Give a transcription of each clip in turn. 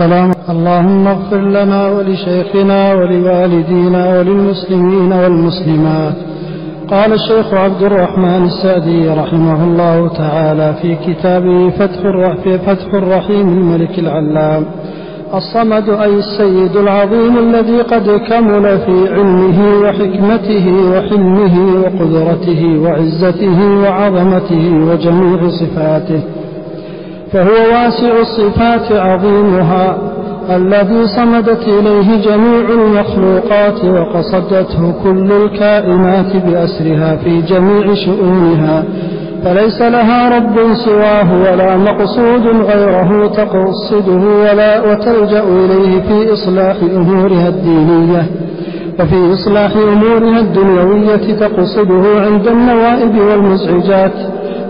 سلام اللهم اغفر لنا ولشيخنا ولوالدينا وللمسلمين والمسلمات. قال الشيخ عبد الرحمن السعدي رحمه الله تعالى في كتابه فتح في فتح الرحيم الملك العلام. الصمد أي السيد العظيم الذي قد كمل في علمه وحكمته وحلمه وقدرته وعزته وعظمته وجميع صفاته. فهو واسع الصفات عظيمها الذي صمدت إليه جميع المخلوقات وقصدته كل الكائنات بأسرها في جميع شؤونها. فليس لها رب سواه ولا مقصود غيره تقصده ولا وتلجأ إليه في إصلاح أمورها الدينية. وفي إصلاح أمورها الدنيوية تقصده عند النوائب والمزعجات.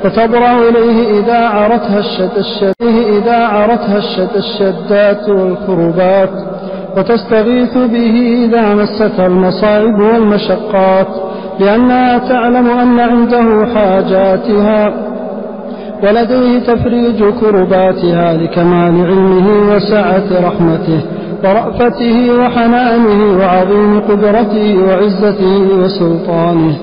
فتضرع إليه إذا عرتها الشد الشد إذا عرتها الشد الشدات والكربات وتستغيث به إذا مستها المصائب والمشقات لأنها تعلم أن عنده حاجاتها ولديه تفريج كرباتها لكمال علمه وسعة رحمته ورأفته وحنانه وعظيم قدرته وعزته وسلطانه.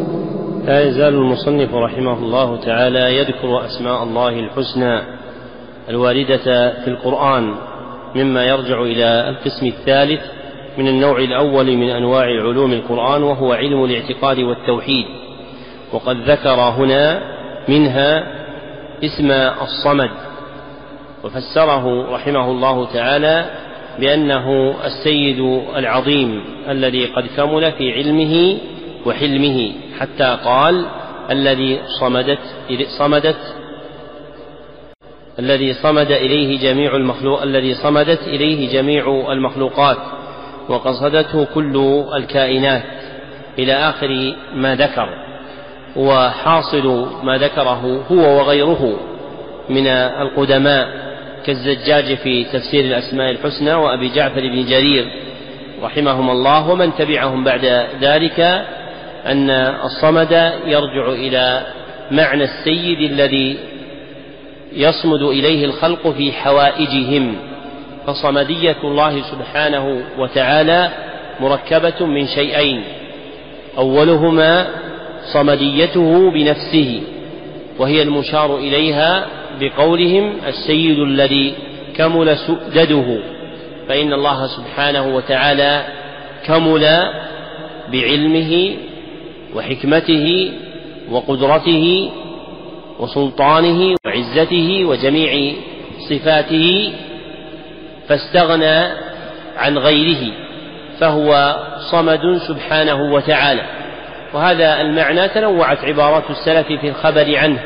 لا يزال المصنف رحمه الله تعالى يذكر أسماء الله الحسنى الواردة في القرآن مما يرجع إلى القسم الثالث من النوع الأول من أنواع علوم القرآن وهو علم الاعتقاد والتوحيد. وقد ذكر هنا منها اسم الصمد وفسره رحمه الله تعالى بأنه السيد العظيم الذي قد كمل في علمه وحلمه حتى قال الذي صمدت صمدت الذي صمد إليه جميع المخلوق الذي صمدت إليه جميع المخلوقات وقصدته كل الكائنات إلى آخر ما ذكر وحاصل ما ذكره هو وغيره من القدماء كالزجاج في تفسير الأسماء الحسنى وأبي جعفر بن جرير رحمهم الله ومن تبعهم بعد ذلك أن الصمد يرجع إلى معنى السيد الذي يصمد إليه الخلق في حوائجهم فصمدية الله سبحانه وتعالى مركبة من شيئين أولهما صمديته بنفسه وهي المشار إليها بقولهم السيد الذي كمل سؤدده فإن الله سبحانه وتعالى كمل بعلمه وحكمته وقدرته وسلطانه وعزته وجميع صفاته فاستغنى عن غيره فهو صمد سبحانه وتعالى. وهذا المعنى تنوعت عبارات السلف في الخبر عنه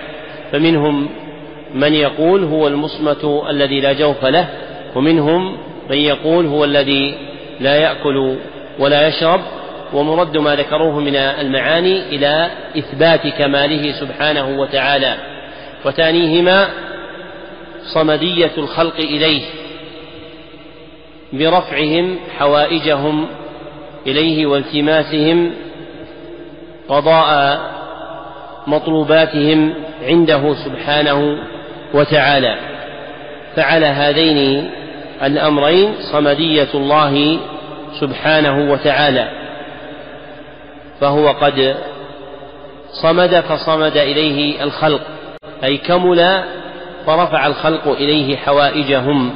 فمنهم من يقول هو المصمت الذي لا جوف له ومنهم من يقول هو الذي لا يأكل ولا يشرب ومرد ما ذكروه من المعاني إلى إثبات كماله سبحانه وتعالى. وثانيهما صمدية الخلق إليه برفعهم حوائجهم إليه والتماسهم قضاء مطلوباتهم عنده سبحانه وتعالى. فعلى هذين الأمرين صمدية الله سبحانه وتعالى. فهو قد صمد فصمد إليه الخلق أي كمل فرفع الخلق إليه حوائجهم.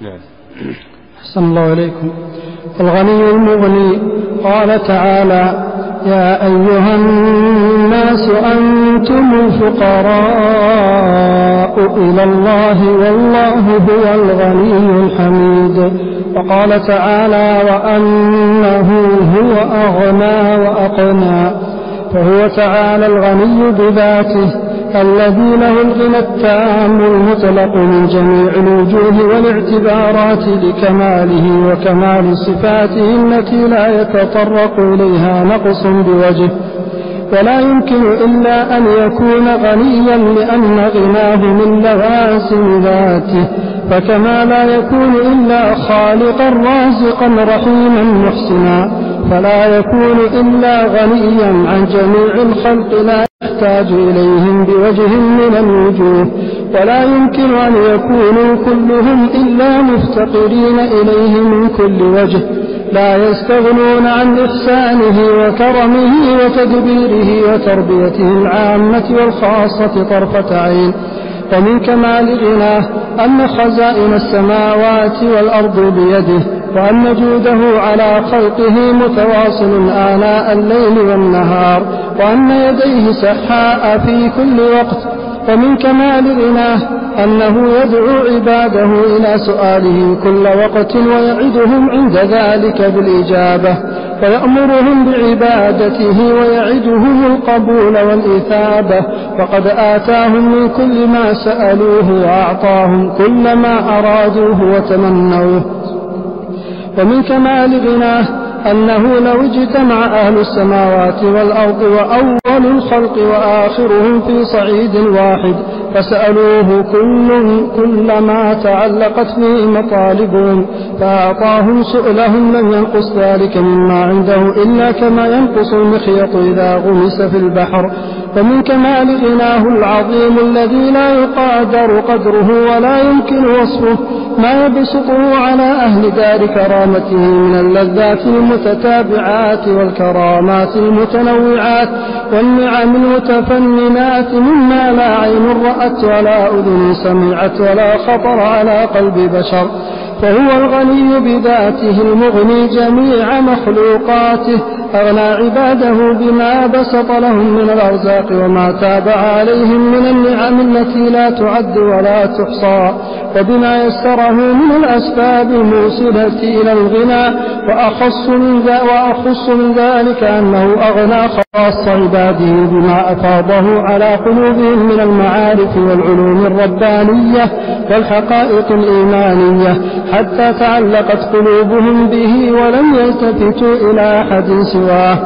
نعم. أحسن الله إليكم. الغني المغني قال تعالى يا أيها الناس أنتم الفقراء إلى الله والله هو الغني الحميد. وقال تعالى وأنه هو أغنى وأقنى فهو تعالى الغني بذاته الذي له الغنى التام المطلق من جميع الوجوه والاعتبارات لكماله وكمال صفاته التي لا يتطرق إليها نقص بوجه. ولا يمكن إلا أن يكون غنيا لأن غناه من لوازم ذاته. فكما لا يكون إلا خالقا رازقا رحيما محسنا فلا يكون إلا غنيا عن جميع الخلق لا يحتاج إليهم بوجه من الوجوه ولا يمكن أن يكونوا كلهم إلا مفتقرين إليه من كل وجه لا يستغنون عن إحسانه وكرمه وتدبيره وتربيته العامة والخاصة طرفة عين. ومن كمال غناه أن خزائن السماوات والأرض بيده وأن جوده على خلقه متواصل آناء الليل والنهار وأن يديه سحاء في كل وقت. ومن كمال غناه أنه يدعو عباده إلى سؤاله كل وقت ويعدهم عند ذلك بالإجابة. ويأمرهم بعبادته ويعدهم القبول والإثابة. وقد آتاهم من كل ما سألوه وأعطاهم كل ما أرادوه وتمنوه. ومن كمال غناه أنه لو اجتمع أهل السماوات والأرض وأول الخلق وآخرهم في صعيد واحد فسألوه كل ما تعلقت به مطالبهم فأعطاهم سؤلهم لم ينقص ذلك مما عنده إلا كما ينقص المخيط إذا غمس في البحر. ومن كمال غناه العظيم الذي لا يقادر قدره ولا يمكن وصفه. ما يبسطه على أهل دار كرامته من اللذات المتتابعات والكرامات المتنوعات والنعم المتفننات مما لا عين رأت ولا أذن سمعت ولا خطر على قلب بشر. فهو الغني بذاته المغني جميع مخلوقاته. أغنى عباده بما بسط لهم من الأرزاق وما تابع عليهم من النعم التي لا تعد ولا تحصى وبما يسره من الأسباب الموصلة إلى الغنى وأخص من, وأخص من ذلك أنه أغنى خاص عباده بما أفاضه على قلوبهم من المعارف والعلوم الربانية والحقائق الإيمانية حتى تعلقت قلوبهم به ولم يلتفتوا إلى أحد سواه.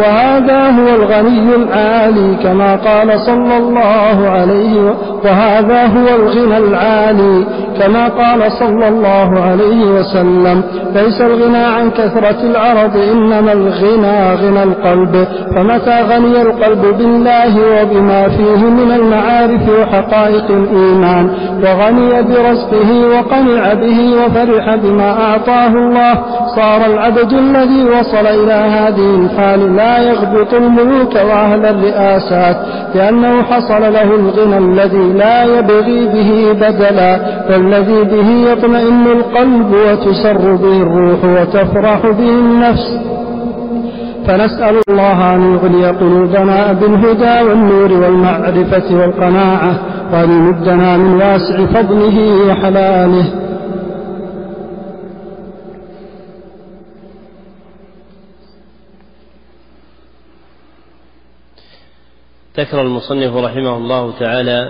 وهذا هو الغني العالي كما قال صلى الله عليه وهذا هو الغنى العالي كما قال صلى الله عليه وسلم. ليس الغنى عن كثرة العرض إنما الغنى غنى القلب. فمتى غني القلب بالله وبما فيه من المعارف وحقائق الإيمان؟ وغني برزقه وقنع به وفرح بما أعطاه الله. صار العبد الذي وصل إلى هذه الحال لا يغبط الملوك وأهل الرئاسات لأنه حصل له الغنى الذي لا يبغي به بدلا والذي به يطمئن القلب وتسر به الروح وتفرح به النفس. فنسأل الله أن يغني قلوبنا بالهدى والنور والمعرفة والقناعة وأن يمدنا من واسع فضله وحلاله. ذكر المصنف رحمه الله تعالى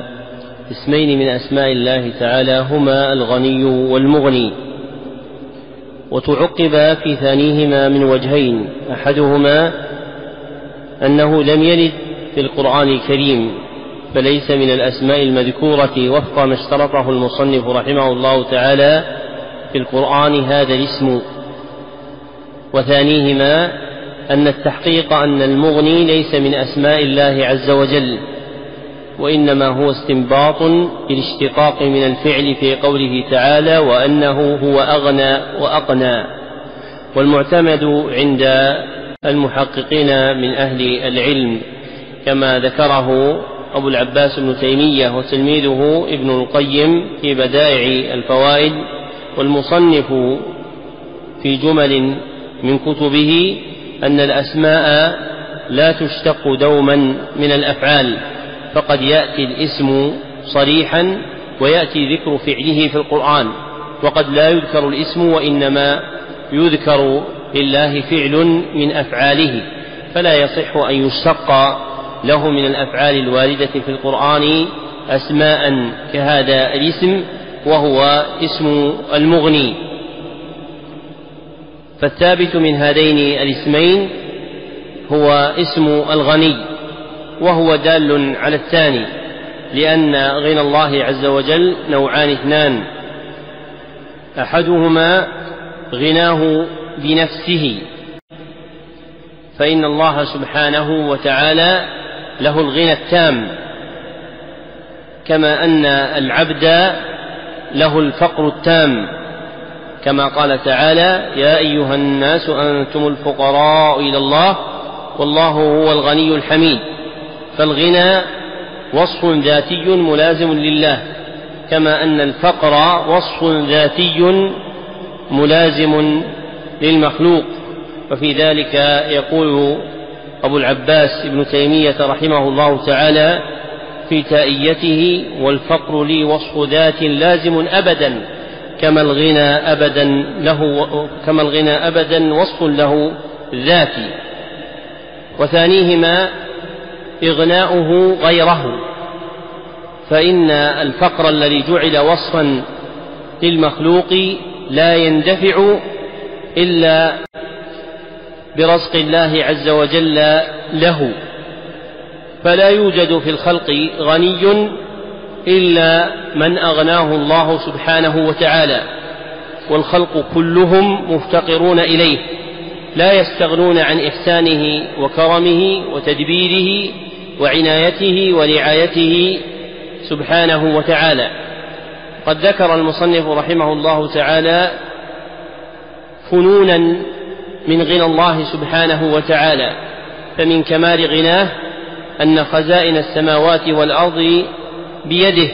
اسمين من أسماء الله تعالى هما الغني والمغني. وتعقب في ثانيهما من وجهين أحدهما أنه لم يرد في القرآن الكريم فليس من الأسماء المذكورة وفق ما اشترطه المصنف رحمه الله تعالى في القرآن هذا الاسم. وثانيهما أن التحقيق أن المغني ليس من أسماء الله عز وجل وإنما هو استنباط بالاشتقاق من الفعل في قوله تعالى وأنه هو أغنى وأقنى. والمعتمد عند المحققين من أهل العلم كما ذكره أبو العباس بن تيمية وتلميذه ابن القيم في بدائع الفوائد والمصنف في جمل من كتبه أن الأسماء لا تشتق دوما من الأفعال فقد يأتي الاسم صريحا ويأتي ذكر فعله في القرآن وقد لا يذكر الاسم وإنما يذكر لله فعل من أفعاله فلا يصح أن يشتق له من الأفعال الواردة في القرآن أسماء كهذا الاسم وهو اسم المغني. فالثابت من هذين الاسمين هو اسم الغني وهو دال على الثاني لأن غنى الله عز وجل نوعان اثنان. أحدهما غناه بنفسه فإن الله سبحانه وتعالى له الغنى التام كما أن العبد له الفقر التام. كما قال تعالى يا أيها الناس أنتم الفقراء إلى الله والله هو الغني الحميد. فالغنى وصف ذاتي ملازم لله كما أن الفقر وصف ذاتي ملازم للمخلوق. وفي ذلك يقول أبو العباس ابن تيمية رحمه الله تعالى في تائيته والفقر لي وصف ذات لازم أبدا. كما الغنى أبدا له كما الغنى أبدا وصف له ذاتي. وثانيهما إغناؤه غيره. فإن الفقر الذي جعل وصفا للمخلوق لا يندفع إلا برزق الله عز وجل له. فلا يوجد في الخلق غني إلا من أغناه الله سبحانه وتعالى والخلق كلهم مفتقرون إليه لا يستغنون عن إحسانه وكرمه وتدبيره وعنايته ورعايته سبحانه وتعالى. قد ذكر المصنف رحمه الله تعالى فنونا من غنى الله سبحانه وتعالى فمن كمال غناه أن خزائن السماوات والأرض بيده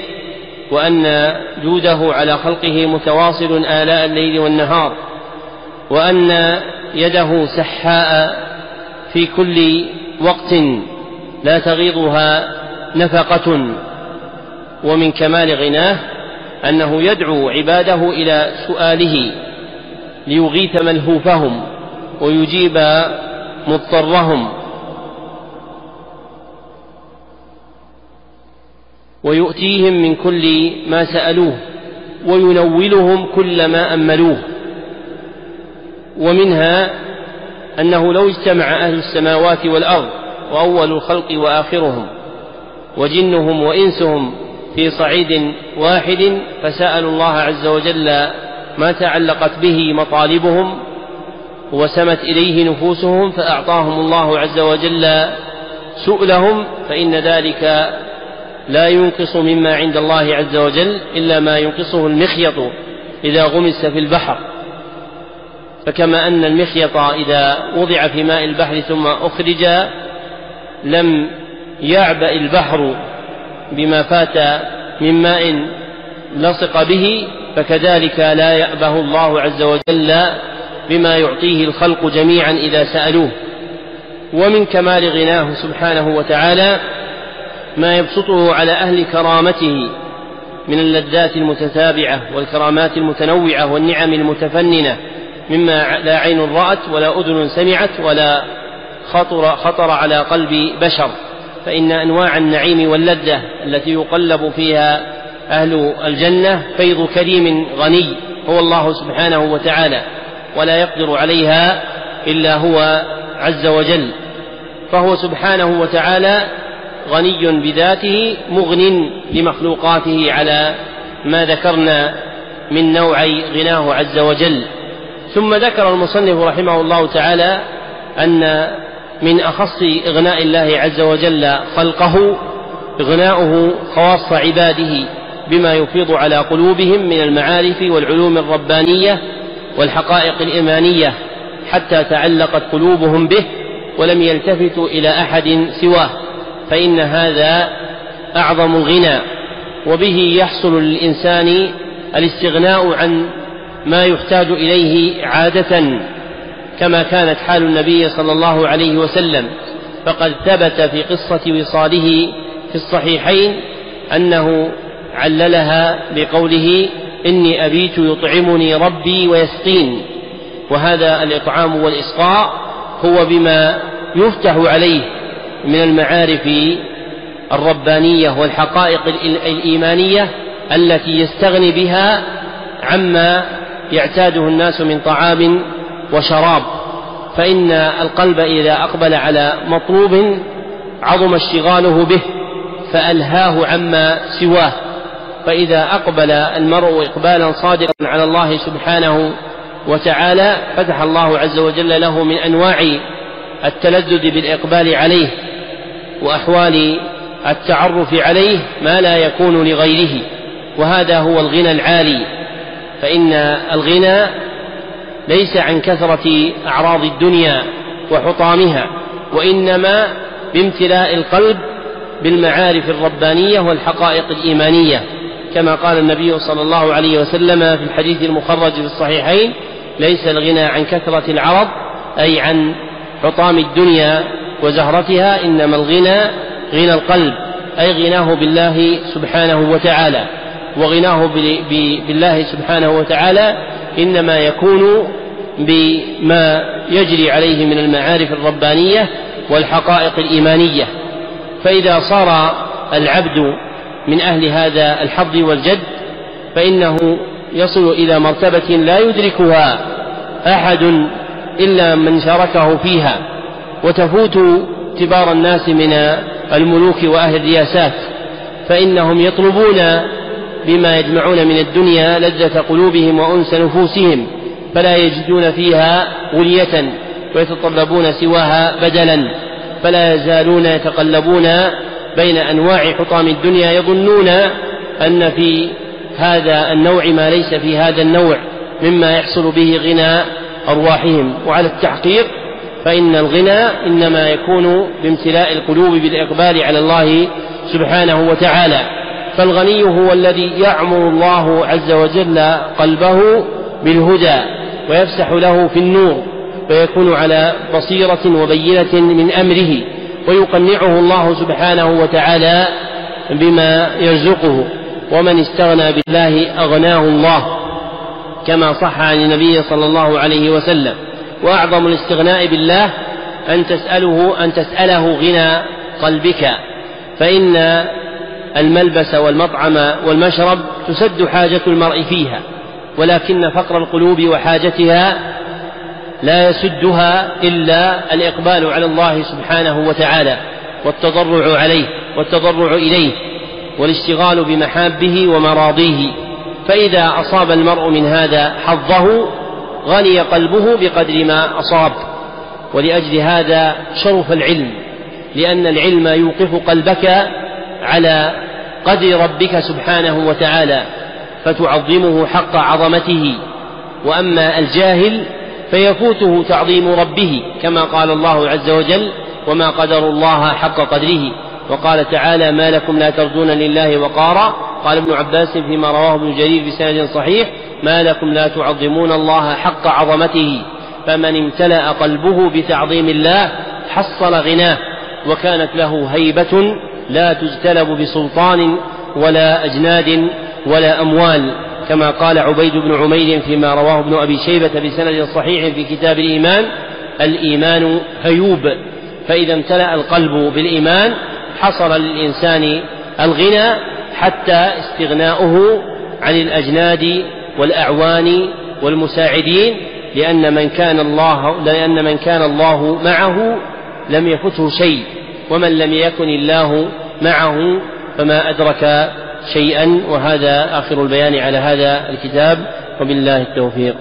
وأن جوده على خلقه متواصل آلاء الليل والنهار وأن يده سحاء في كل وقت لا تغيضها نفقة ومن كمال غناه أنه يدعو عباده إلى سؤاله ليغيث ملهوفهم ويجيب مضطرهم. ويؤتيهم من كل ما سألوه وينولهم كل ما أملوه. ومنها أنه لو اجتمع أهل السماوات والأرض وأول الخلق وآخرهم وجنهم وإنسهم في صعيد واحد فسألوا الله عز وجل ما تعلقت به مطالبهم وسمت إليه نفوسهم فأعطاهم الله عز وجل سؤلهم فإن ذلك لا ينقص مما عند الله عز وجل إلا ما ينقصه المخيط إذا غمس في البحر. فكما أن المخيط إذا وضع في ماء البحر ثم أخرج لم يعبأ البحر بما فات من ماء لصق به فكذلك لا يأبه الله عز وجل بما يعطيه الخلق جميعا إذا سألوه. ومن كمال غناه سبحانه وتعالى ما يبسطه على أهل كرامته من اللذات المتتابعة والكرامات المتنوعة والنعم المتفننة مما لا عين رأت ولا أذن سمعت ولا خطر, خطر على قلب بشر. فإن أنواع النعيم واللذة التي يقلب فيها أهل الجنة فيض كريم غني هو الله سبحانه وتعالى ولا يقدر عليها إلا هو عز وجل. فهو سبحانه وتعالى غني بذاته مغن لمخلوقاته على ما ذكرنا من نوعي غناه عز وجل. ثم ذكر المصنف رحمه الله تعالى أن من أخص إغناء الله عز وجل خلقه إغناؤه خواص عباده بما يفيض على قلوبهم من المعارف والعلوم الربانية والحقائق الإيمانية حتى تعلقت قلوبهم به ولم يلتفتوا إلى أحد سواه. فإن هذا أعظم الغنى وبه يحصل للإنسان الاستغناء عن ما يحتاج إليه عادة كما كانت حال النبي صلى الله عليه وسلم. فقد ثبت في قصة وصاله في الصحيحين أنه عللها بقوله إني أبيت يطعمني ربي ويسقين وهذا الإطعام والإسقاء هو بما يفتح عليه من المعارف الربانية والحقائق الإيمانية التي يستغني بها عما يعتاده الناس من طعام وشراب. فإن القلب إذا أقبل على مطلوب عظم اشتغاله به فألهاه عما سواه. فإذا أقبل المرء إقبالا صادقا على الله سبحانه وتعالى فتح الله عز وجل له من أنواع التلذذ بالإقبال عليه. وأحوال التعرف عليه ما لا يكون لغيره وهذا هو الغنى العالي. فإن الغنى ليس عن كثرة أعراض الدنيا وحطامها وإنما بامتلاء القلب بالمعارف الربانية والحقائق الإيمانية. كما قال النبي صلى الله عليه وسلم في الحديث المخرج في الصحيحين ليس الغنى عن كثرة العرض أي عن حطام الدنيا وزهرتها إنما الغنى غنى القلب أي غناه بالله سبحانه وتعالى. وغناه بالله سبحانه وتعالى إنما يكون بما يجري عليه من المعارف الربانية والحقائق الإيمانية. فإذا صار العبد من أهل هذا الحظ والجد فإنه يصل إلى مرتبة لا يدركها أحد إلا من شاركه فيها. وتفوت كبار الناس من الملوك وأهل الرياسات فإنهم يطلبون بما يجمعون من الدنيا لذة قلوبهم وأنس نفوسهم فلا يجدون فيها غلية ويتطلبون سواها بدلا فلا يزالون يتقلبون بين أنواع حطام الدنيا يظنون أن في هذا النوع ما ليس في هذا النوع مما يحصل به غنى أرواحهم وعلى التحقيق فإن الغنى إنما يكون بامتلاء القلوب بالإقبال على الله سبحانه وتعالى. فالغني هو الذي يعمر الله عز وجل قلبه بالهدى ويفسح له في النور ويكون على بصيرة وبينة من أمره ويقنعه الله سبحانه وتعالى بما يرزقه. ومن استغنى بالله أغناه الله كما صح عن النبي صلى الله عليه وسلم. وأعظم الاستغناء بالله أن تسأله أن تسأله غنى قلبك. فإن الملبس والمطعم والمشرب تسد حاجة المرء فيها ولكن فقر القلوب وحاجتها لا يسدها إلا الإقبال على الله سبحانه وتعالى والتضرع عليه والتضرع إليه والاشتغال بمحابه ومراضيه. فإذا أصاب المرء من هذا حظه غني قلبه بقدر ما أصاب. ولأجل هذا شرف العلم. لأن العلم يوقف قلبك على قدر ربك سبحانه وتعالى فتعظمه حق عظمته. وأما الجاهل فيفوته تعظيم ربه كما قال الله عز وجل وما قدر الله حق قدره وقال تعالى ما لكم لا ترجون لله وقارا قال ابن عباس فيما رواه ابن جرير بسند صحيح ما لكم لا تعظمون الله حق عظمته فمن امتلأ قلبه بتعظيم الله حصل غناه وكانت له هيبة لا تجتلب بسلطان ولا أجناد ولا أموال كما قال عبيد بن عمير فيما رواه ابن أبي شيبة بسند صحيح في كتاب الإيمان الإيمان هيوب فإذا امتلأ القلب بالإيمان حصل للإنسان الغنى حتى استغناؤه عن الأجناد والأعوان والمساعدين لأن من كان الله لأن من كان الله معه لم يفته شيء ومن لم يكن الله معه فما أدرك شيئا. وهذا آخر البيان على هذا الكتاب. وبالله التوفيق.